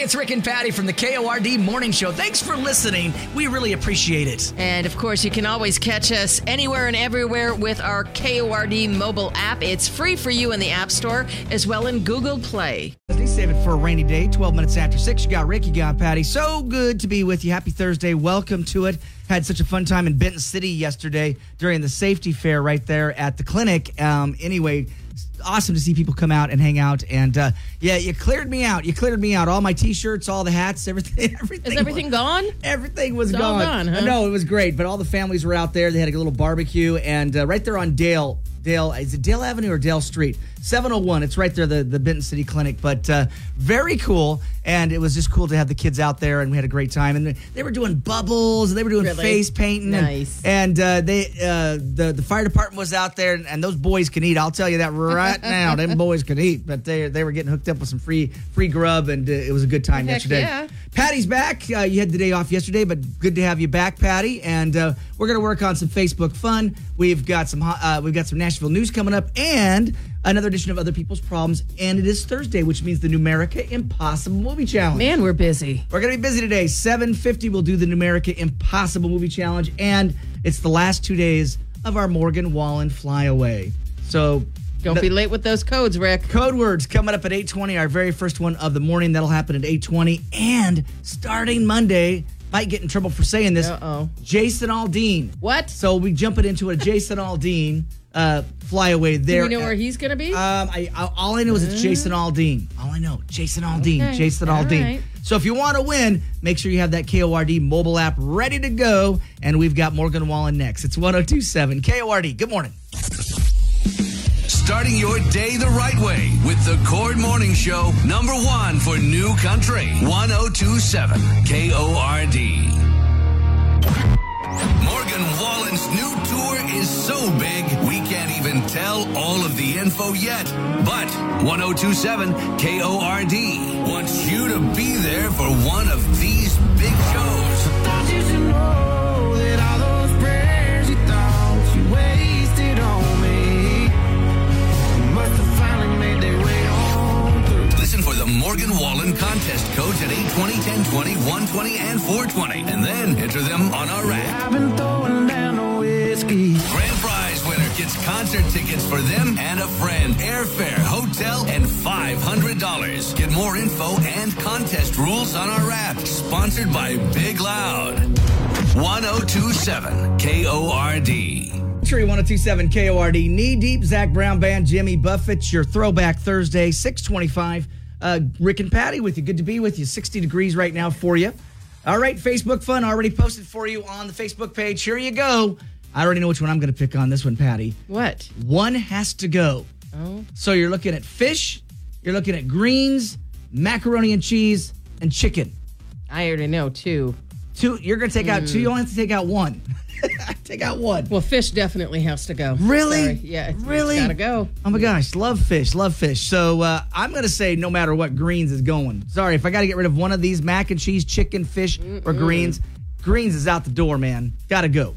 it's Rick and Patty from the KORD Morning Show. Thanks for listening. We really appreciate it. And of course, you can always catch us anywhere and everywhere with our KORD mobile app. It's free for you in the App Store as well in Google Play. Please save it for a rainy day. 12 minutes after 6. You got Rick, you got Patty. So good to be with you. Happy Thursday. Welcome to it. Had such a fun time in Benton City yesterday during the safety fair right there at the clinic. Um, anyway, awesome to see people come out and hang out. And uh, yeah, you cleared me out. You cleared me out. All my T-shirts, all the hats, everything. Everything. Is everything was, gone? Everything was It's gone. gone, huh? No, it was great. But all the families were out there. They had a little barbecue, and uh, right there on Dale. Dale, is it Dale Avenue or Dale Street? 701. It's right there, the, the Benton City Clinic. But uh, very cool. And it was just cool to have the kids out there, and we had a great time. And they were doing bubbles, and they were doing Really? face painting. and- Nice. And, uh, they uh, the, the fire department was out there, and, and those boys can eat. I'll tell you that right now. Them boys can eat. But they, they were getting hooked up with some free free grub, and uh, it was a good time Heck yesterday. yeah. Patty's back. Uh, you had the day off yesterday, but good to have you back, Patty. And uh, we're going to work on some Facebook fun. We've got some uh, we've got some Nashville news coming up, and another edition of Other People's Problems. And it is Thursday, which means the Numerica Impossible Movie Challenge. Man, we're busy. We're going to be busy today. 7:50 we'll do the Numerica Impossible Movie Challenge, and it's the last two days of our Morgan Wallen Flyaway. So Don't the- be late with those codes, Rick. Code words coming up at 8:20, our very first one of the morning. That'll happen at 8:20, and starting Monday, might get in trouble for saying this. Uh-oh. Jason Aldean. What? So we jumping into a Jason Aldean uh, flyaway there. Do you know where he's going to be? um, I, I all I know is it's Jason Aldean. All I know, Jason Aldean, Okay, Jason Aldean. right. So if you want to win, make sure you have that KORD mobile app ready to go. And we've got Morgan Wallen next. It's 1027 KORD. Good morning. Starting your day the right way with the KORD Morning Show, number one for New Country, 1027 KORD. Morgan Wallen's new tour is so big, we can't even tell all of the info yet. But 1027 KORD wants you to be there for one of these big shows. Morgan Wallen contest codes at 820, 1020, 120, and 420. And then enter them on our app. I've been throwing down the whiskey. Grand prize winner gets concert tickets for them and a friend, airfare, hotel, and $500. Get more info and contest rules on our app. Sponsored by Big Loud. 1027 KORD. Tree 1027 KORD. Knee deep, Zac Brown Band, Jimmy Buffett, your throwback Thursday, 625. Uh, Rick and Patty with you. Good to be with you. 60 degrees right now for you. All right, Facebook fun already posted for you on the Facebook page. Here you go. I already know which one I'm going to pick on this one, Patty. what? One has to go. Oh. So you're looking at fish, you're looking at greens, macaroni and cheese, and chicken. I already know, two. Two. You're going to take out two. You only have to take out one. take out one. Well, fish definitely has to go. Really? Sorry. Yeah, it's, Really? It's gotta go. Oh my gosh, love fish, love fish. So uh, I'm gonna say no matter what, greens is going. Sorry, if I got to get rid of one of these mac and cheese, chicken, fish, or greens, greens is out the door, man. Got to go.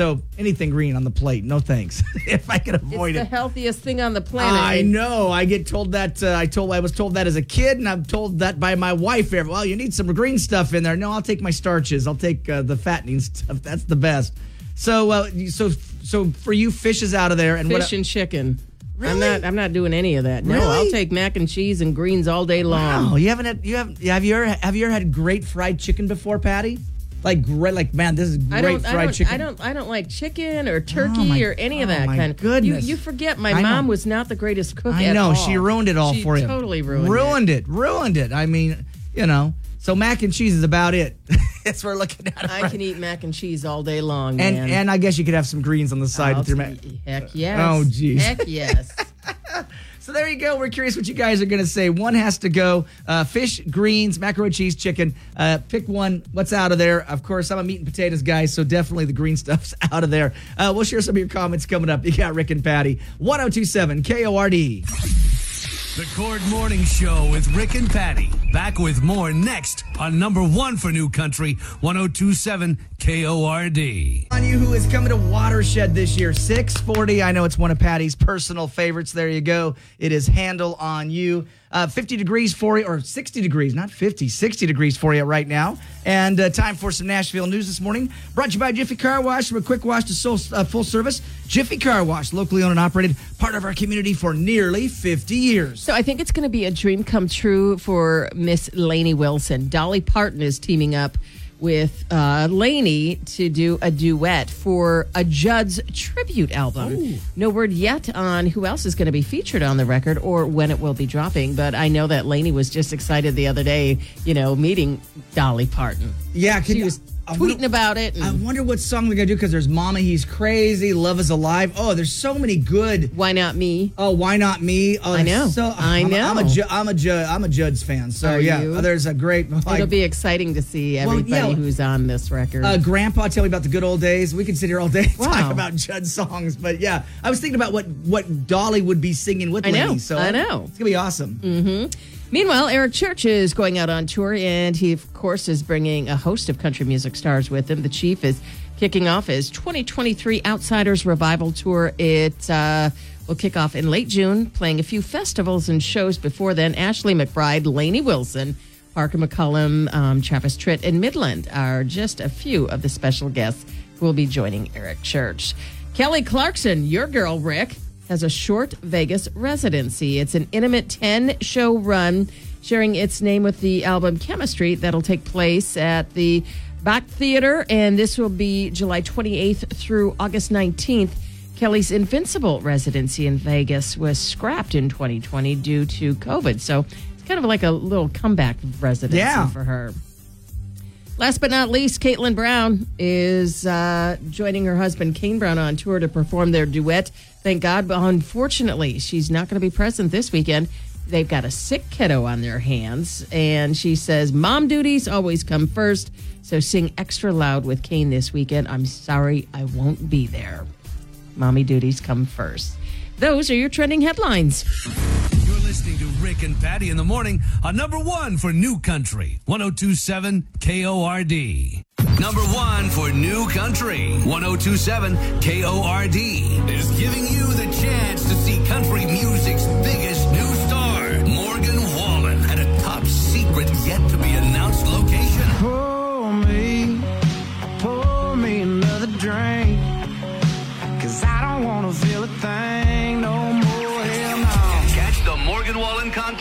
So anything green on the plate, no thanks. if I can avoid it, It's avoid the it. healthiest thing on the planet. I know. I get told that. Uh, I told. I was told that as a kid, and I'm told that by my wife. Well, you need some green stuff in there. No, I'll take my starches. I'll take uh, the fattening stuff. That's the best. So, uh, so, so for you, fish is out of there, and Fish what? and chicken. Really? I'm not. I'm not doing any of that. No, Really? I'll take mac and cheese and greens all day long. Wow, you haven't had you have have you ever have you ever had great fried chicken before, Patty? Like great, like man, this is great I don't, fried I don't, chicken. I don't, I don't like chicken or oh turkey Oh, my- or any of oh, that my kind. goodness. You, you forget my I know. mom was not the greatest cook. I know she ruined it all She for you. Totally ruined, it. ruined it. Ruined it. I mean, you know. So mac and cheese is about it. That's what we're looking at. I can eat mac and cheese all day long, and man. and I guess you could have some greens on the side I'll with your mac. Heck yes. Oh, geez. Heck yes. So there you go. We're curious what you guys are going to say. One has to go. Uh, fish, greens, macaroni cheese, chicken. Uh, pick one. What's out of there? Of course, I'm a meat and potatoes guy, so definitely the green stuff's out of there. Uh, we'll share some of your comments coming up. You got Rick and Patty. 1027 KORD. The KORD Morning Show with Rick and Patty. Back with more next on number one for New Country, 1027 KORD. On you who is coming to Watershed this year, 640. I know it's one of Patty's personal favorites. There you go. It is Handle on You. Uh, 50 degrees for you, or 60 degrees, not 50, 60 degrees for you right now. And uh, time for some Nashville news this morning. Brought to you by Jiffy Car Wash. From a quick wash to soul, uh, full service, Jiffy Car Wash, locally owned and operated, part of our community for nearly 50 years. So I think it's going to be a dream come true for Miss Lainey Wilson. Dolly Parton is teaming up with uh, Lainey to do a duet for a Judd's tribute album. No word yet on who else is going to be featured on the record or when it will be dropping, but I know that Lainey was just excited the other day, you know, meeting Dolly Parton. Yeah, She was tweeting about it. I wonder what song they're going to do because there's Mama, He's Crazy, Love is Alive. Oh, there's so many good. why not me? Oh, why not me? Oh, I know. So, I I'm, I'm a know. Ju- I'm a Ju- I'm a Judd's fan. So Are yeah, you? there's a great. Like, It'll be exciting to see everybody yeah. who's on this record. uh, Grandpa, tell me about the good old days. We can sit here all day Wow. talk about Judd songs, but yeah, I was thinking about what what Dolly would be singing with I know, So I know. it's gonna be awesome. Meanwhile, Eric Church is going out on tour, and he, of course, is bringing a host of country music stars with him. The Chief is kicking off his 2023 Outsiders Revival Tour. It uh, will kick off in late June, playing a few festivals and shows before then. Ashley McBryde, Lainey Wilson, Parker McCollum, um, Travis Tritt, and Midland are just a few of the special guests who will be joining Eric Church. Kelly Clarkson, your girl, Rick, has a short Vegas residency. It's an intimate 10 show run, sharing its name with the album Chemistry that'll take place at the Bakkt Theater, and this will be July 28th through August 19th. Kelly's Invincible residency in Vegas was scrapped in 2020 due to COVID, so it's kind of like a little comeback residency Yeah. for her. Last but not least, Katelyn Brown is uh, joining her husband Kane Brown on tour to perform their duet. Thank God, but unfortunately, she's not going to be present this weekend. They've got a sick kiddo on their hands, and she says mom duties always come first. So sing extra loud with Kane this weekend. I'm sorry, I won't be there. Mommy duties come first. Those are your trending headlines. You're listening to Rick and Patty in the morning on number one for New Country, 1027 KORD. Number one for New Country, 1027 KORD is giving you the chance to see country music's biggest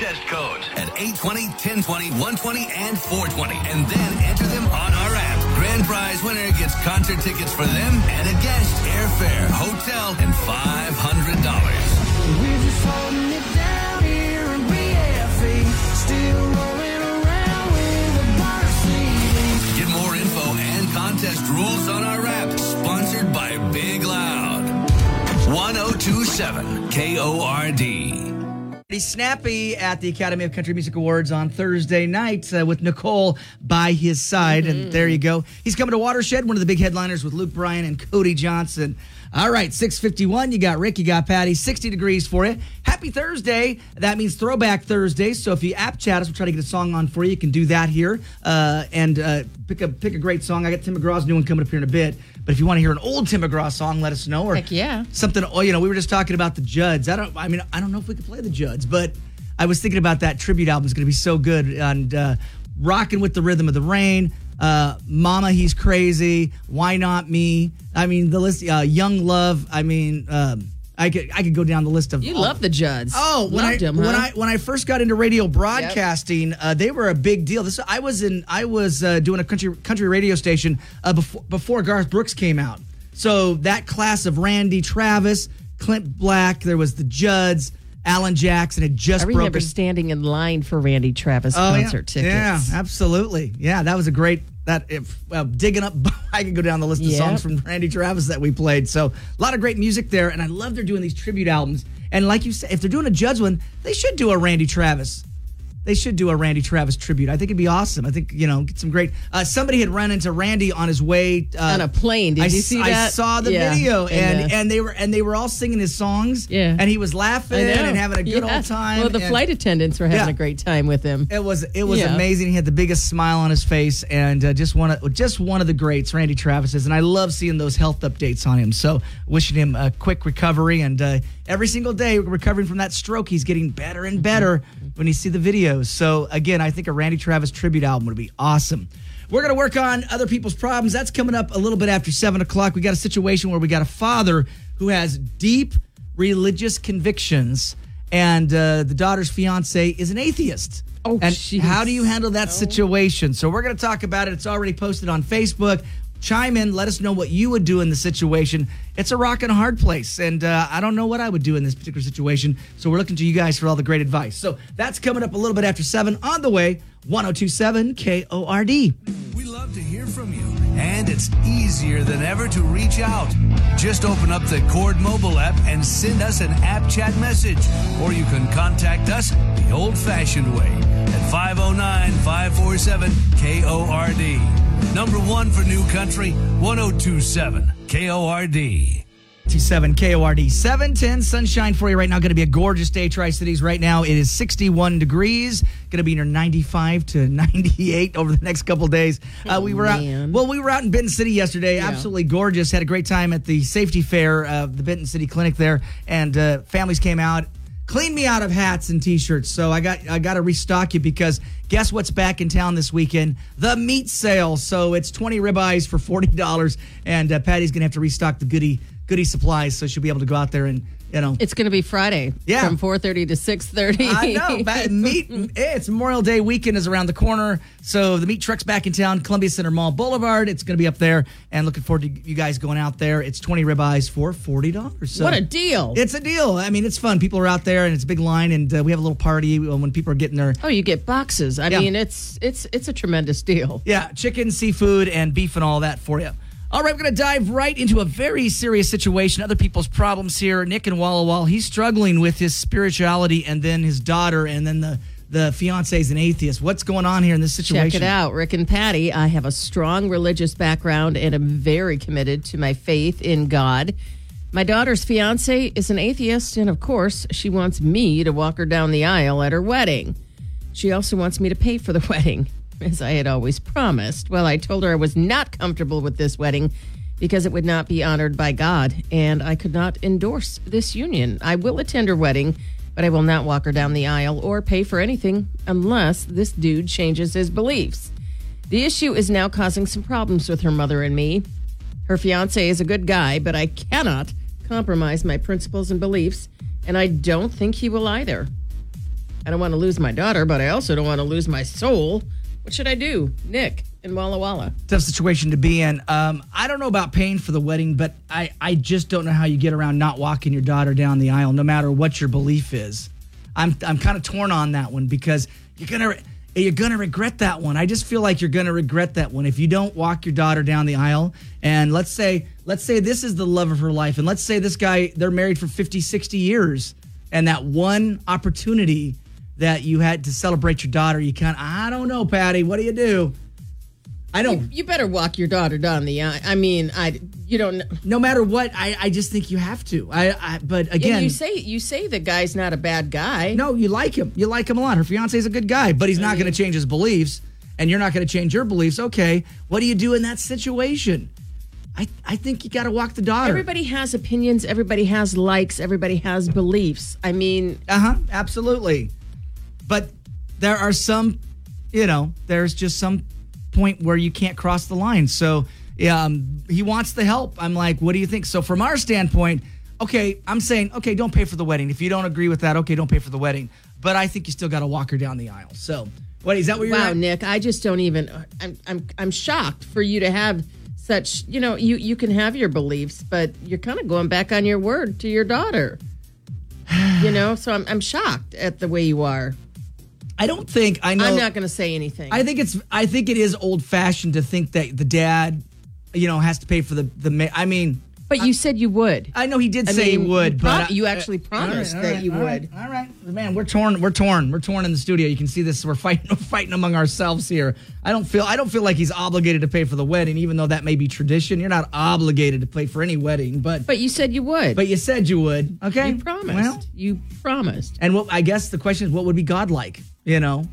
contest codes at 820, 1020, 120, and 420, and then enter them on our app. Grand prize winner gets concert tickets for them and a guest, airfare, hotel, and $500. We're just holding it down here in BFE. Still rolling around with a burner CD. Get more info and contest rules on our app. Sponsored by Big Loud. 1027 KORD. Pretty snappy at the Academy of Country Music Awards on Thursday night uh, with Nicole by his side. And there you go. He's coming to Watershed, one of the big headliners with Luke Bryan and Cody Johnson. All right, 651. You got Rick, you got Patty. 60 degrees for you. Happy Thursday. That means Throwback Thursday. So if you app chat us, we'll try to get a song on for you. You can do that here uh, and uh, pick a pick a great song. I got Tim McGraw's new one coming up here in a bit. But if you want to hear an old Tim McGraw song, let us know. Or Heck yeah. something. Oh, you know, we were just talking about the Judds. I don't. I mean, I don't know if we could play the Judds, but I was thinking about that tribute album is going to be so good and uh, rocking with the rhythm of the rain. Uh, Mama, he's crazy. Why not me? I mean, the list. Uh, Young love. I mean, um, I could I could go down the list of. You all- love the Judds. Oh, when I Loved 'em, when? I when I first got into radio broadcasting, uh, they were a big deal. This I was in I was uh, doing a country country radio station uh, before before Garth Brooks came out. So that class of Randy Travis, Clint Black, there was the Judds, Alan Jackson had just I remember broken. standing in line for Randy Travis Oh, yeah. concert tickets. Yeah, absolutely. Yeah, that was a great that if well, digging up I could go down the list of Yep. songs from Randy Travis that we played. So a lot of great music there, and I love they're doing these tribute albums. And like you said, if they're doing a Judds one, they should do a Randy Travis. They should do a Randy Travis tribute. I think it'd be awesome. I think you know get some great. Uh, somebody had run into Randy on his way uh, On a plane. Did I, you see I that? saw the Yeah. video, and And, uh, they were and they were all singing his songs. Yeah. and he was laughing and having a good Yeah. old time. Well, the and- flight attendants were having Yeah. a great time with him. It was it was amazing. He had the biggest smile on his face, and uh, just one of just one of the greats, Randy Travis is. And I love seeing those health updates on him. So wishing him a quick recovery, and uh, every single day recovering from that stroke, he's getting better and better when you see the videos. So again, I think a Randy Travis tribute album would be awesome. We're going to work on other people's problems. That's coming up a little bit after seven o'clock. We got a situation where we got a father who has deep religious convictions, and uh, the daughter's fiance is an atheist. Oh, and jeez. how do you handle that situation? So we're going to talk about it. It's already posted on Facebook. Chime in. Let us know what you would do in the situation. It's a rock and a hard place, and uh, I don't know what I would do in this particular situation. So we're looking to you guys for all the great advice. So that's coming up a little bit after seven. On the way, 1027 KORD. We love to hear from you, and it's easier than ever to reach out. Just open up the KORD mobile app and send us an app chat message, or you can contact us the old fashioned way at 509 547 KORD. Number one for New Country, 1027 KORD. 27 KORD 710 sunshine for you right now. Going to be a gorgeous day, Tri Cities. Right now, it is 61 degrees. Going to be near 95 to 98 over the next couple days. Uh, we were out. Well, we were out in Benton City yesterday. Yeah. Absolutely gorgeous. Had a great time at the safety fair, of the Benton City Clinic there, and uh, families came out. Cleaned me out of hats and t-shirts, so I got I got to restock you because guess what's back in town this weekend? The meat sale. So it's twenty ribeyes for forty dollars, and uh, Patty's gonna have to restock the goodie goodie supplies, so she'll be able to go out there and you know. It's going to be Friday Yeah. from 4.30 to 6.30. I know. Meat. It's Memorial Day weekend is around the corner, so the meat truck's back in town, Columbia Center Mall Boulevard. It's going to be up there, and looking forward to you guys going out there. It's twenty ribeyes for forty dollars. So what a deal. It's a deal. I mean, it's fun. People are out there, and it's a big line, and uh, we have a little party when people are getting their oh, you get boxes. I Yeah. mean, it's it's it's a tremendous deal. yeah chicken, seafood, and beef, and all that for you. All right, we're going to dive right into a very serious situation. Other people's problems here. Nick and Walla Walla, he's struggling with his spirituality, and then his daughter, and then the the fiance is an atheist. What's going on here in this situation? Check it out, Rick and Patty. I have a strong religious background and am very committed to my faith in God. My daughter's fiance is an atheist, and of course, she wants me to walk her down the aisle at her wedding. She also wants me to pay for the wedding, as I had always promised. Well, I told her I was not comfortable with this wedding because it would not be honored by God, and I could not endorse this union. I will attend her wedding, but I will not walk her down the aisle or pay for anything unless this dude changes his beliefs. The issue is now causing some problems with her mother and me. Her fiance is a good guy, but I cannot compromise my principles and beliefs, and I don't think he will either. I don't want to lose my daughter, but I also don't want to lose my soul. What should I do? Nick in Walla Walla. tough situation to be in. Um, I don't know about paying for the wedding, but I, I just don't know how you get around not walking your daughter down the aisle, no matter what your belief is. I'm I'm kind of torn on that one because you're gonna you're gonna regret that one. I just feel like you're gonna regret that one if you don't walk your daughter down the aisle. And let's say let's say this is the love of her life, and let's say this guy they're married for 50, 60 years, and that one opportunity that you had to celebrate your daughter, you kind of I don't know, Patty, what do you do? I don't. You better walk your daughter down the aisle. I mean, I you don't. no matter what, I, I just think you have to. I, I but again, And you say you say the guy's not a bad guy. no, you like him. You like him a lot. Her fiance's a good guy, but he's not going to change his beliefs, and you're not going to change your beliefs. Okay, what do you do in that situation? I I think you got to walk the daughter. Everybody has opinions. Everybody has likes. Everybody has beliefs. I mean, Uh huh. Absolutely. But there are some, you know, there's just some point where you can't cross the line. So um, he wants the help. I'm like, what do you think? So from our standpoint, okay, I'm saying, okay, don't pay for the wedding. If you don't agree with that, okay, don't pay for the wedding. But I think you still got to walk her down the aisle. So what is that? What you're wow, at? Nick, I just don't even. I'm I'm I'm shocked for you to have such. You know, you you can have your beliefs, but you're kind of going back on your word to your daughter. You know, so I'm I'm shocked at the way you are. I don't think I know. I'm not going to say anything. I think it's. I think it is old fashioned to think that the dad, you know, has to pay for the the. ma- I mean, But you said you would. I know he did I say mean, he would, you but prom- I- you actually uh, all right, promised that right, you all right, would. All right, man, we're torn. We're torn. We're torn in the studio. You can see this. We're fighting. We're fighting among ourselves here. I don't feel. I don't feel like he's obligated to pay for the wedding, even though that may be tradition. You're not obligated to pay for any wedding, but But you said you would. but you said you would. Okay, you promised. Well, you promised. and what I guess the question is, what would be God like? You know,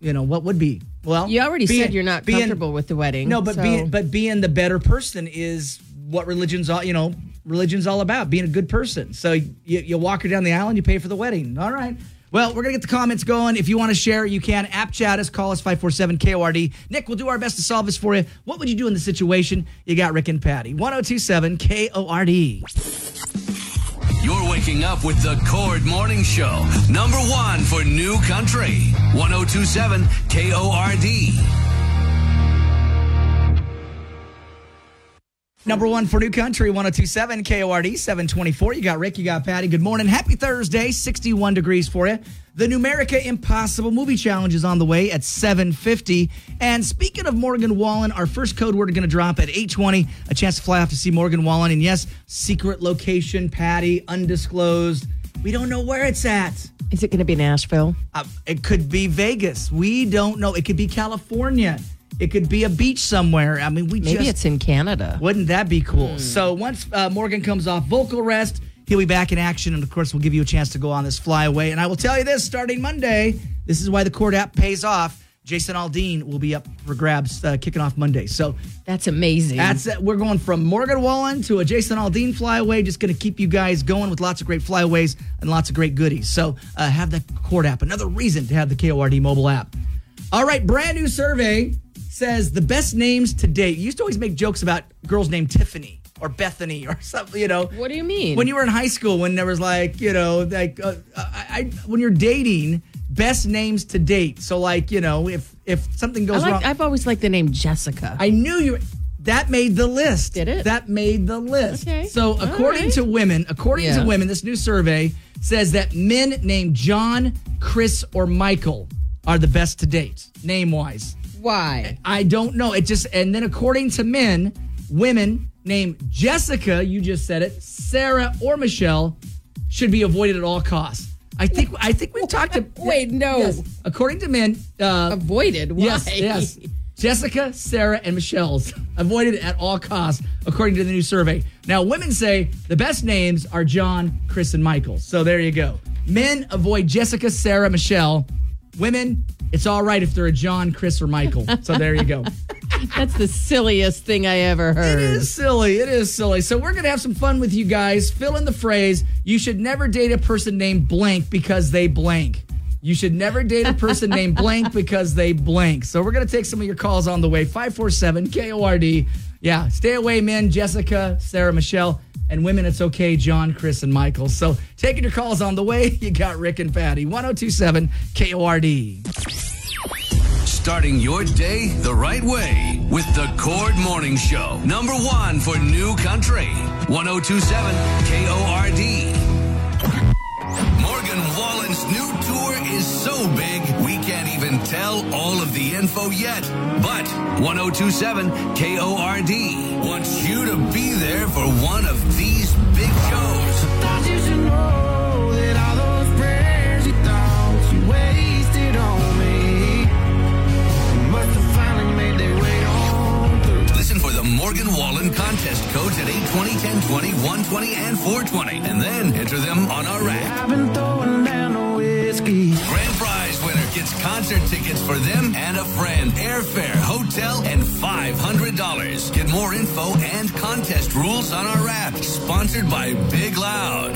you know what would be. Well, You already being- said you're not being- comfortable with the wedding. No, but so- being but being the better person is what religion's all you know. Religion's all about being a good person. So you, you walk her down the aisle and you pay for the wedding. All right. Well, we're gonna get the comments going. If you want to share, you can. App chat us. Call us five four seven KORD. Nick, we'll do our best to solve this for you. What would you do in the situation? You got Rick and Patty. One zero two seven KORD. Waking up with the KORD Morning Show, number one for New Country, 1027 KORD. Number one for New Country, 1027 KORD 724. You got Rick, you got Patty. Good morning. Happy Thursday, 61 degrees for you. The Numerica Impossible Movie Challenge is on the way at 750. And speaking of Morgan Wallen, our first code word is going to drop at 820. A chance to fly off to see Morgan Wallen. And yes, secret location, Patty, undisclosed. We don't know where it's at. Is it going to be Nashville? Uh, it could be Vegas. We don't know. It could be California. It could be a beach somewhere. I mean, we Maybe just it's in Canada. wouldn't that be cool? So once uh, Morgan comes off vocal rest, he'll be back in action, and of course, we'll give you a chance to go on this flyaway. And I will tell you this: starting Monday, this is why the Court app pays off. Jason Aldean will be up for grabs uh, kicking off Monday. So That's amazing. that's it. We're going from Morgan Wallen to a Jason Aldean flyaway. Just going to keep you guys going with lots of great flyaways and lots of great goodies. So uh, have the Court app. Another reason to have the KORD mobile app. All right, brand new survey says the best names to date. You used to always make jokes about girls named Tiffany or Bethany or something, you know. What do you mean? When you were in high school, when there was like, you know, like uh, I, I, when you're dating, best names to date. So like, you know, if if something I goes like, wrong, I've always liked the name Jessica. I knew you. That made the list. Did it? That made the list. Okay. So according right. to women, according Yeah. to women, this new survey says that men named John, Chris, or Michael are the best to date, name wise. Why? I don't know. It just and then according to men, women named Jessica, you just said it, Sarah or Michelle should be avoided at all costs. I think I think we've talked to Wait, no. Yes. According to men, uh, Avoided. Why? Yes, yes. Jessica, Sarah, and Michelle's avoided at all costs, according to the new survey. Now, women say the best names are John, Chris, and Michael. So there you go. Men avoid Jessica, Sarah, Michelle. Women, it's all right if they're a John, Chris, or Michael. So there you go. That's the silliest thing I ever heard. It is silly. It is silly. So we're gonna have some fun with you guys. Fill in the phrase. You should never date a person named blank because they blank. You should never date a person named blank because they blank. So we're gonna take some of your calls on the way. Five four seven KORD. Yeah, stay away, men. Jessica, Sarah, Michelle, and women. It's okay. John, Chris, and Michael. So taking your calls on the way. You got Rick and Patty. 1027 KORD. Starting your day the right way with the KORD Morning Show, number one for New Country, 1027 KORD. Morgan Wallen's new tour is so big, we can't even tell all of the info yet. But 1027 KORD wants you to be there for one of these big a friend, airfare, hotel, and $500. Get more info and contest rules on our app. Sponsored by Big Loud.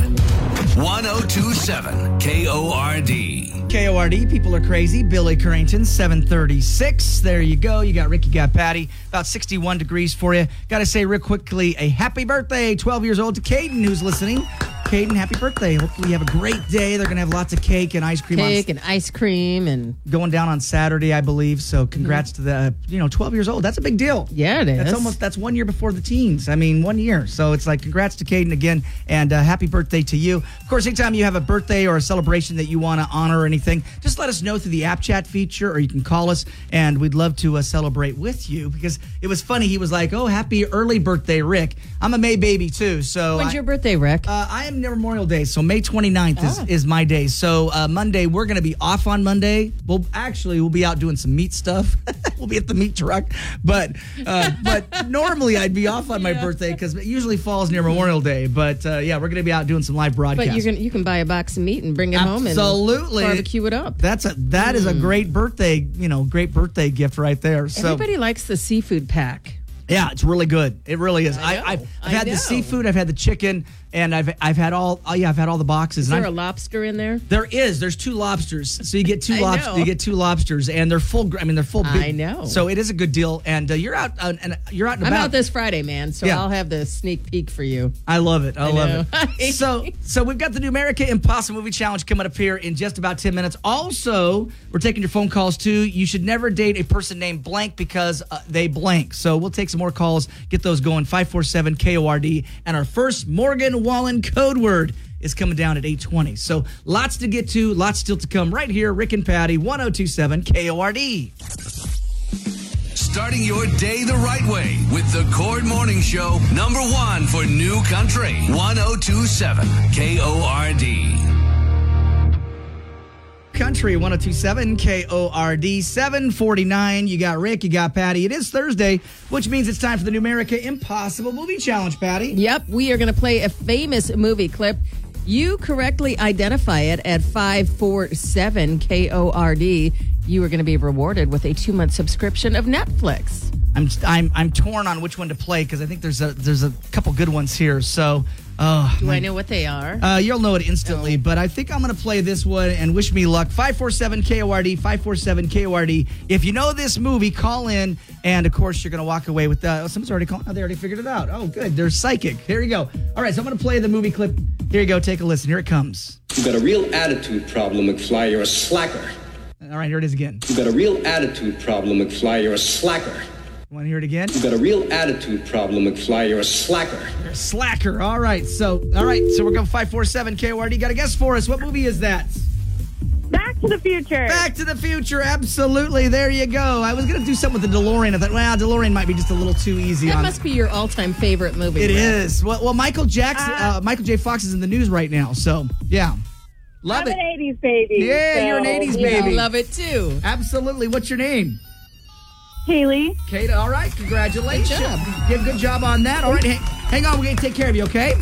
1027 KORD. KORD, people are crazy. Billy Currington, 736. There you go. You got Ricky, got Patty. About 61 degrees for you. Got to say real quickly a happy birthday, 12 years old, to Caden, who's listening. Caden, happy birthday. Hopefully, you have a great day. They're going to have lots of cake and ice cream Cake on, and ice cream and going down on Saturday, I believe. So, congrats to the, you know, 12 years old. That's a big deal. yeah, it is. That's almost that's one year before the teens. I mean, one year. So it's like congrats to Caden again, and uh, happy birthday to you. Of course, anytime you have a birthday or a celebration that you want to honor or anything, just let us know through the app chat feature, or you can call us, and we'd love to uh, celebrate with you. Because it was funny. He was like, "Oh, happy early birthday, Rick." I'm a May baby too, so When's I- your birthday, Rick? uh, I am Memorial Day, so May 29th is, Ah. is my day. So uh, Monday, we're going to be off on Monday. Well, actually, we'll be out doing some meat stuff. we'll be at the meat truck, but uh, but normally I'd be off on my birthday because it usually falls near Memorial Day. But uh, yeah, we're going to be out doing some live broadcasts. but you're gonna you can buy a box of meat and bring it home and Absolutely. barbecue it up. That's a that is a great birthday, you know, great birthday gift right there. So Everybody likes the seafood pack. Yeah, it's really good. It really is. I I, I've, I've I had know. the seafood, I've had the chicken, and I've I've had all. Oh yeah, I've had all the boxes. Is there a lobster in there? There is. There's two lobsters, so you get two lobsters. You get two lobsters, and they're full. I mean, they're full. Big, I know. So it is a good deal, and uh, you're out uh, and you're out. And I'm about. out this Friday, man, so Yeah. I'll have the sneak peek for you. I love it. I, love know. it. so, so we've got the Numerica Impossible Movie Challenge coming up here in just about ten minutes. Also, we're taking your phone calls too. You should never date a person named blank because uh, they blank. So we'll take some more calls. Get those going. Five four seven KORD, and our first Morgan Wallen code word is coming down at 820. So lots to get to, lots still to come right here. Rick and Patty, 1027 KORD. Starting your day the right way with the KORD Morning Show, number one for New Country, 1027 KORD. Country 1027 KORD 749. You got Rick, you got Patty. It is Thursday, which means it's time for the Numerica Impossible Movie Challenge, Patty. Yep, we are going to play a famous movie clip. You correctly identify it at 547 KORD. You are going to be rewarded with a two month subscription of Netflix. I'm I'm I'm torn on which one to play because I think there's a there's a couple good ones here. So, uh, Do I know what they are? uh, you'll know it instantly, but I think I'm going to play this one and wish me luck. 547 KORD, 547 KORD. If you know this movie, call in, and of course, you're going to walk away with that. Oh, someone's already called. Oh, they already figured it out. Oh, good. They're psychic. Here you go. All right, so I'm going to play the movie clip. Here you go. Take a listen. Here it comes. You've got a real attitude problem, McFly. You're a slacker. All right, here it is again. You've got a real attitude problem, McFly. You're a slacker. Want to hear it again? You've got a real attitude problem, McFly. You're a slacker. You're a slacker. All right, so all right, so we're going 547 KORD. Got a guess for us. What movie is that? Back to the Future. Back to the Future, absolutely. There you go. I was gonna do something with the DeLorean. I thought, well, DeLorean might be just a little too easy that on. must be your all time favorite movie. It Rick. is. Well, well, Michael Jackson, uh, Michael J. Fox is in the news right now, so yeah, love I'm it. an 80s baby. Yeah, you're an 80s you know. baby. Love it too. Absolutely. What's your name? Haley. Kate. All right, congratulations. Good job. Yeah, good job on that. All right, hang, hang on. We're gonna take care of you, okay?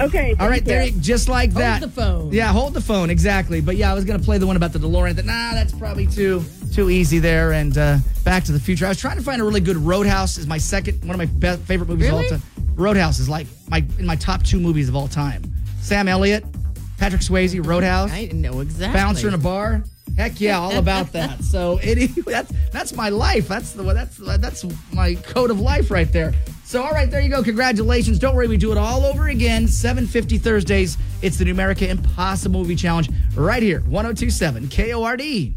Okay. All right, thank there, you. you, just like that. Hold the phone. Yeah, hold the phone. Exactly. But yeah, I was gonna play the one about the DeLorean. That nah, that's probably too too easy there. And uh, Back to the Future. I was trying to find a really good. Roadhouse is my second one of my best favorite movies of all time. Roadhouse is like my in my top two movies of all time. Sam Elliott, Patrick Swayze, Roadhouse, I know exactly. bouncer in a bar. Heck yeah, all about that. So it, that's that's my life. That's the that's that's my code of life right there. So all right, there you go. Congratulations. Don't worry, we do it all over again. 7:50 Thursdays. It's the Numerica Impossible Movie Challenge right here. 1027 KORD.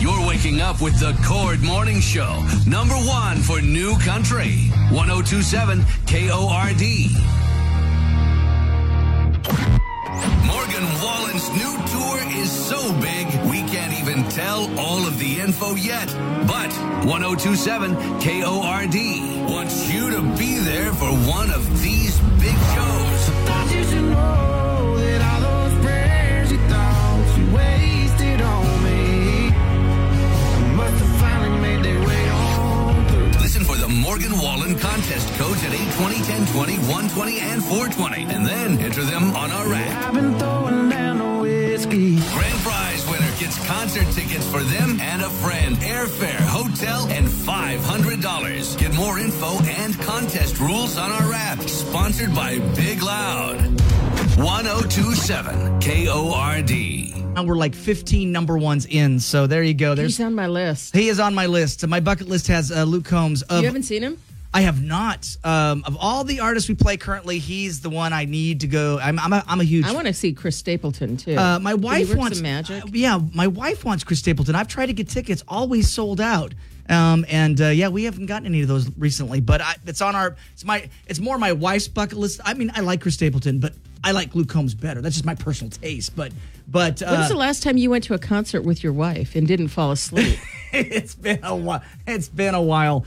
You're waking up with the KORD Morning Show, number one for New Country, 1027 KORD. Morgan Wallen's new tour is so big, can't even tell all of the info yet. But 1027 KORD wants you to be there for one of these big shows. Thought you should know that all those prayers you thought you wasted on me must have finally made their way on through. Listen for the Morgan Wallen contest codes at 820, 1020, 120, and 420. And then enter them on our app. I've been throwing down the whiskey. Grand prize winner gets concert tickets for them and a friend, airfare, hotel, and $500. Get more info and contest rules on our app. Sponsored by Big Loud. 1027 KORD. Now we're like 15 number ones in. So there you go. There's He's on my list. he is on my list. My bucket list has uh, Luke Combs. Of, You haven't seen him? I have not. Um, of all the artists we play currently, he's the one I need to go. I'm I'm a, I'm a huge. I want to see Chris Stapleton too. Uh, my wife wants magic. uh, yeah, my wife wants Chris Stapleton. I've tried to get tickets, always sold out. Um, and uh, yeah, we haven't gotten any of those recently. But I, it's on our. It's my. It's more my wife's bucket list. I mean, I like Chris Stapleton, but I like Luke Combs better. That's just my personal taste. But but uh, When's the last time you went to a concert with your wife and didn't fall asleep? it's been a while. It's been a while.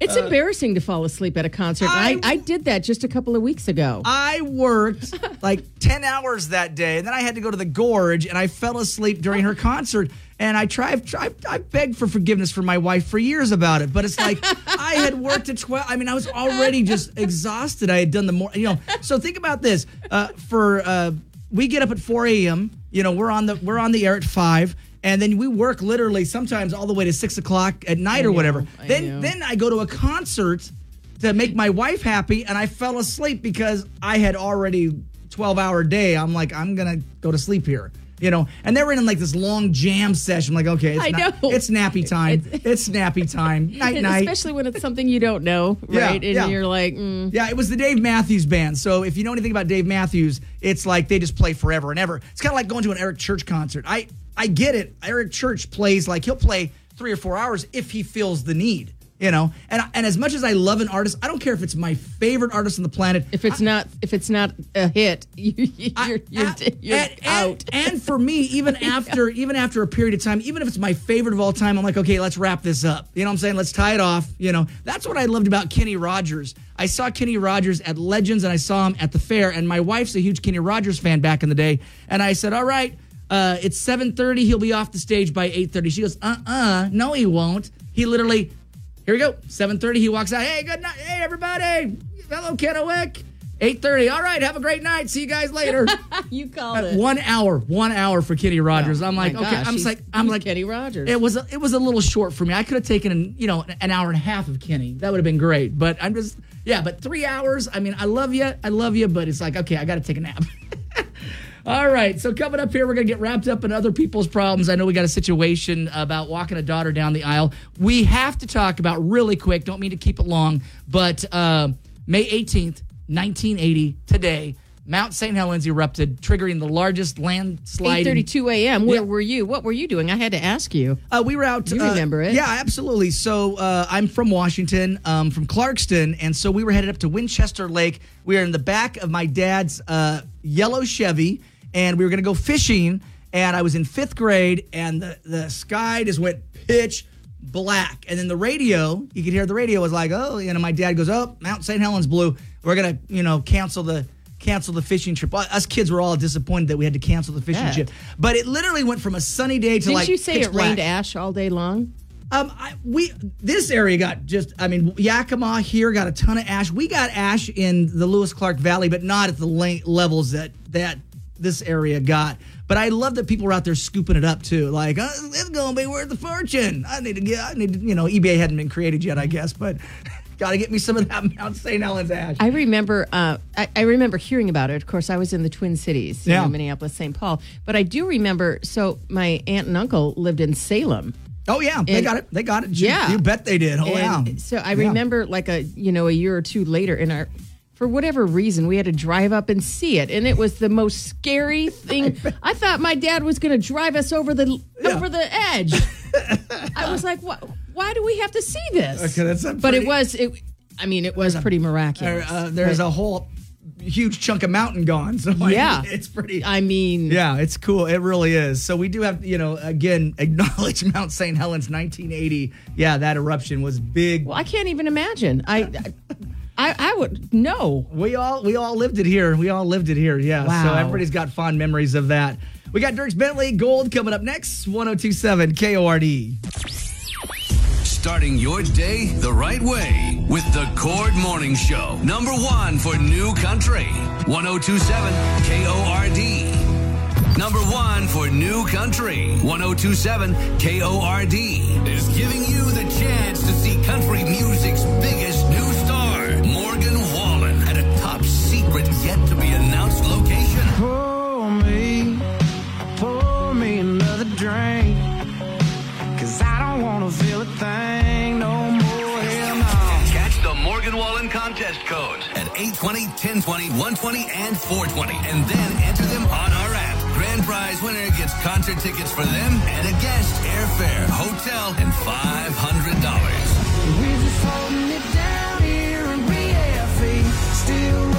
It's embarrassing to fall asleep at a concert. I, Uh, I- I, did that just a couple of weeks ago. I worked like 10 hours that day, and then I had to go to the gorge, and I fell asleep during her concert. And I tried, tried, I begged for forgiveness from my wife for years about it, but it's like I had worked at 12. I mean, I was already just exhausted. I had done the more, you know. So think about this. Uh, for uh, we get up at 4 a.m. You know, we're on the we're on the air at five, and then we work literally sometimes all the way to six o'clock at night or know, whatever. I then know. then I go to a concert to make my wife happy and I fell asleep because I had already 12 hour day. I'm like, I'm to go to sleep here. You know, and they were in like this long jam session. I'm like, okay, it's, I not- know. it's nappy time. It's- It's, nappy time. Night, night. Especially when it's something you don't know, Yeah, right? and yeah. you're like, mm. Yeah, it was the Dave Matthews Band. So if you know anything about Dave Matthews, it's like they just play forever and ever. It's kind of like going to an Eric Church concert. I I get it. Eric Church plays like he'll play three or four hours if he feels the need. You know, and and as much as I love an artist, I don't care if it's my favorite artist on the planet. if it's not if it's not a hit, you, you're, you're, I- you're and, out. And, and for me, even after even after a period of time, even if it's my favorite of all time, I'm like, okay, let's wrap this up. You know what I'm saying? Let's tie it off. You know, that's what I loved about Kenny Rogers. I saw Kenny Rogers at Legends and I saw him at the fair, and my wife's a huge Kenny Rogers fan back in the day. And I said, all right, uh, it's 7:30. He'll be off the stage by 8:30. She goes, uh-uh, no, he won't. He literally, here we go, 7:30. He walks out. Hey, good night. Hey, everybody. Hello, Kennewick. 8:30. All right, have a great night. See you guys later. you called Uh, it. one hour, one hour for Kenny Rogers. Oh, I'm like, okay, gosh, I'm just like, I'm like Kenny Rogers. It was a, it was a little short for me. I could have taken, you know, an hour and a half of Kenny. That would have been great. But I'm just, yeah. But three hours. I mean, I love you, I love you, but it's like, okay, I got to take a nap. All right, so coming up here, we're going to get wrapped up in other people's problems. I know we got a situation about walking a daughter down the aisle. We have to talk about really quick, don't mean to keep it long, but uh, May 18th, 1980, today, Mount St. Helens erupted, triggering the largest landslide. in- 8:32 a.m. Where Yeah. were you? What were you doing? I had to ask you. Uh, we were out. You uh, remember it? Yeah, absolutely. So uh, I'm from Washington, um, from Clarkston, and so we were headed up to Winchester Lake. We were in the back of my dad's uh, yellow Chevy, and we were going to go fishing. And I was in fifth grade, and the, the sky just went pitch black. And then the radio, you could hear the radio was like, "Oh," you know. My dad goes, "Oh, Mount St. Helens blew. We're gonna, you know, cancel the." Cancel the fishing trip. Us kids were all disappointed that we had to cancel the fishing trip. But it literally went from a sunny day to Didn't like Did you say it rained ash all day long? Um, I, we this area got just. I mean, Yakima here got a ton of ash. We got ash in the Lewis Clark Valley, but not at the la- levels that that this area got. But I love that people were out there scooping it up too. Like, uh, it's gonna be worth a fortune. I need to get. I need to. You know, eBay hadn't been created yet, I guess, but got to get me some of that Mount St. Helens ash. I remember. Uh, I, I remember hearing about it. Of course, I was in the Twin Cities, Yeah. know, Minneapolis, St. Paul. But I do remember. So my aunt and uncle lived in Salem. oh yeah, they got it. They got it. You- Yeah. you bet they did. Oh yeah. So I Yeah. remember, like a you know, a year or two later, in our. For whatever reason, we had to drive up and see it, and it was the most scary thing. I thought my dad was going to drive us over the over the edge. I was like, "What? Why do we have to see this?" Okay, that's a but it was it. I mean, it was pretty miraculous. uh, there's a whole huge chunk of mountain gone. So like, Yeah. it's pretty. I mean, Yeah, it's cool. It really is. So we do have, you know, again, acknowledge Mount St. Helens 1980. Yeah, that eruption was big. well, I can't even imagine. I, I, I I would no. We all we all lived it here. We all lived it here. Yeah. Wow. So everybody's got fond memories of that. We got Dierks Bentley Gold coming up next. 1027 KORD. Starting your day the right way with the KORD Morning Show. Number one for New Country. 1027 KORD. Number one for New Country. 1027 KORD is giving you the chance to see country music's biggest yet to be announced location. Pour me, pour me another drink. Cause I don't wanna feel a thing no more. Hell no. Catch the Morgan Wallen contest codes at 820, 1020, 120, and 420, and then enter them on our app. Grand prize winner gets concert tickets for them and a guest, airfare, hotel, and $500. We're just holding it down here in BFE. Still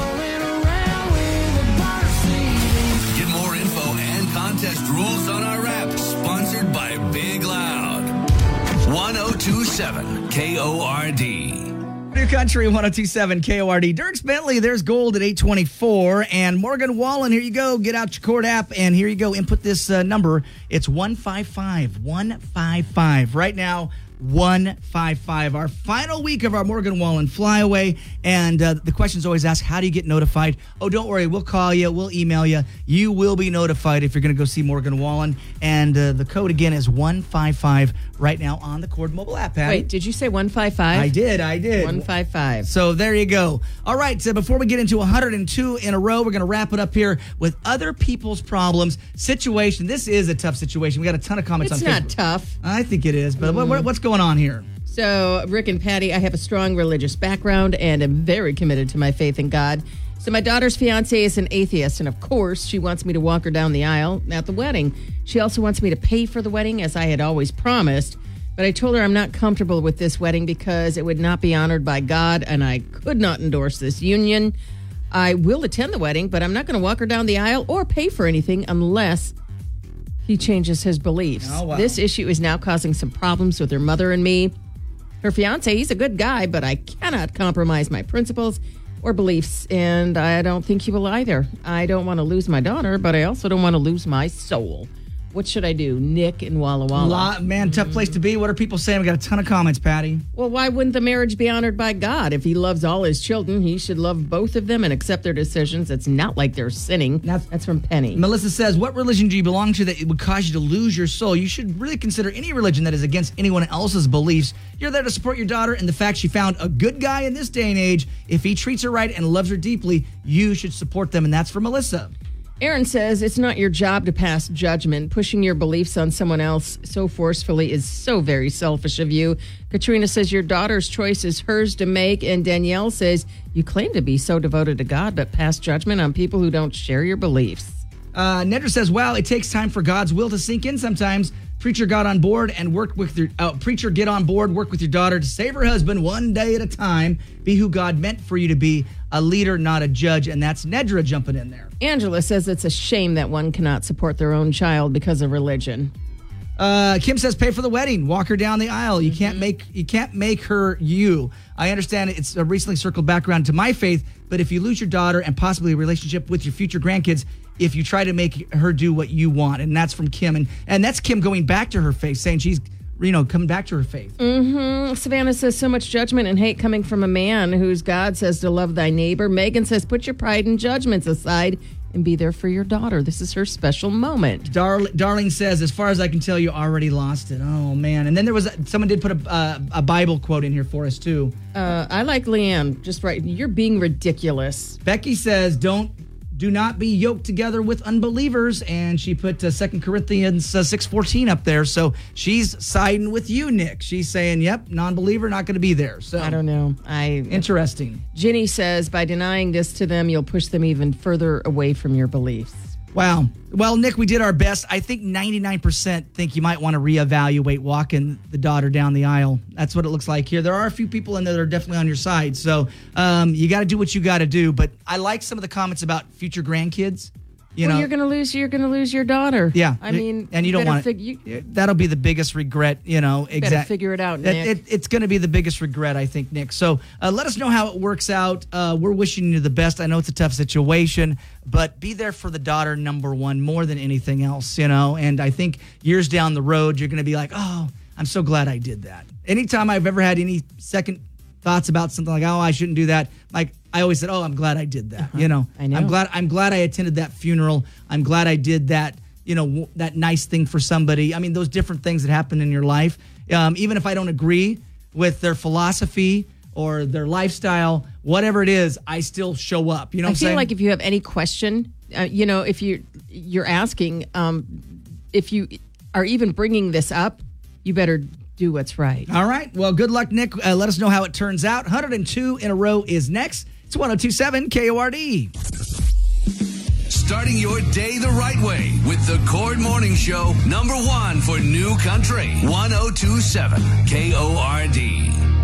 rules on our app. Sponsored by Big Loud. 1027 KORD. New Country 1027 KORD. Dierks Bentley, there's gold at 824. And Morgan Wallen, here you go. Get out your court app and here you go. Input this uh, number. It's 155. 155. Right now, 155. Our final week of our Morgan Wallen flyaway. And uh, the question's always asked how do you get notified? Oh, don't worry. We'll call you. We'll email you. You will be notified if you're going to go see Morgan Wallen. And uh, the code again is 155 right now on the KORD mobile app. Patty. Wait, did you say 155? I did. I did. 155. So there you go. All right. So before we get into 102 in a row, we're going to wrap it up here with other people's problems situation. This is a tough situation. We got a ton of comments It's on not tough. I think it is. But what, what- what's going on here? So, Rick and Patty, I have a strong religious background and am very committed to my faith in God. So, my daughter's fiance is an atheist, and of course, she wants me to walk her down the aisle at the wedding. She also wants me to pay for the wedding, as I had always promised. But I told her I'm not comfortable with this wedding because it would not be honored by God, and I could not endorse this union. I will attend the wedding, but I'm not going to walk her down the aisle or pay for anything unless he changes his beliefs. Oh, wow. This issue is now causing some problems with her mother and me. Her fiance, he's a good guy, but I cannot compromise my principles or beliefs, and I don't think he will either. I don't want to lose my daughter, but I also don't want to lose my soul. What should I do? Nick and Walla Walla. Lot, man, tough place to be. What are people saying? We got a ton of comments, Patty. Well, why wouldn't the marriage be honored by God? If he loves all his children, he should love both of them and accept their decisions. It's not like they're sinning. Now- That's from Penny. Melissa says, What religion do you belong to that it would cause you to lose your soul? You should really consider any religion that is against anyone else's beliefs. You're there to support your daughter, and the fact she found a good guy in this day and age, if he treats her right and loves her deeply, you should support them. And that's for Melissa. Aaron says it's not your job to pass judgment. Pushing your beliefs on someone else so forcefully is so very selfish of you. Katrina says your daughter's choice is hers to make. And Danielle says you claim to be so devoted to God, but pass judgment on people who don't share your beliefs. Uh, Nedra says, "Well, it takes time for God's will to sink in. Sometimes preacher got on board and worked with your uh, preacher get on board, work with your daughter to save her husband one day at a time. Be who God meant for you to be, a leader, not a judge." And that's Nedra jumping in there. Angela says it's a shame that one cannot support their own child because of religion. Uh, Kim says, "Pay for the wedding, walk her down the aisle. You Mm-hmm. can't make you can't make her you." I understand it's a recently circled back around to my faith, but if you lose your daughter and possibly a relationship with your future grandkids, if you try to make her do what you want, and that's from Kim, and and that's Kim going back to her faith, saying she's you know coming back to her faith. Mm. Savannah says so much judgment and hate coming from a man whose God says to love thy neighbor. Megan says put your pride and judgments aside and be there for your daughter. This is her special moment. Dar- Darling says, as far as I can tell, you already lost it. Oh man! And then there was someone did put a uh, a Bible quote in here for us too. Uh, I like Leanne. Just right. You're being ridiculous. Becky says, "Don't do not be yoked together with unbelievers," and she put uh, Second Corinthians uh, six fourteen up there. So she's siding with you, Nick. She's saying, "Yep, non-believer not going to be there." So I don't know. I Interesting. jenny says by denying this to them, you'll push them even further away from your beliefs. Wow. Well, Nick, we did our best. I think 99% think you might want to reevaluate walking the daughter down the aisle. That's what it looks like here. There are a few people in there that are definitely on your side. So um, you got to do what you got to do. But I like some of the comments about future grandkids. You well, know, you're gonna lose. You're gonna lose your daughter. Yeah, I mean, and you don't want fig- it. you- That'll be the biggest regret. You know, exactly. figure it out, It- Nick. it- it's going to be the biggest regret, I think, Nick. So uh, let us know how it works out. Uh, we're wishing you the best. I know it's a tough situation, but be there for the daughter number one more than anything else. You know, and I think years down the road, you're going to be like, oh, I'm so glad I did that. Anytime I've ever had any second thoughts about something like, oh, I shouldn't do that, like I always said, oh, I'm glad I did that. You know, Uh-huh. I know. I'm glad I'm glad I attended that funeral. I'm glad I did that. You know, w- that nice thing for somebody. I mean, those different things that happen in your life. Um, even if I don't agree with their philosophy or their lifestyle, whatever it is, I still show up. You know, I what feel saying? like if you have any question, uh, you know, if you you're asking, um, if you are even bringing this up, you better do what's right. All right. Well, good luck, Nick. Uh, let us know how it turns out. 102 in a row is next. It's 1027 KORD. Starting your day the right way with the KORD Morning Show, number one for New Country, 1027 KORD.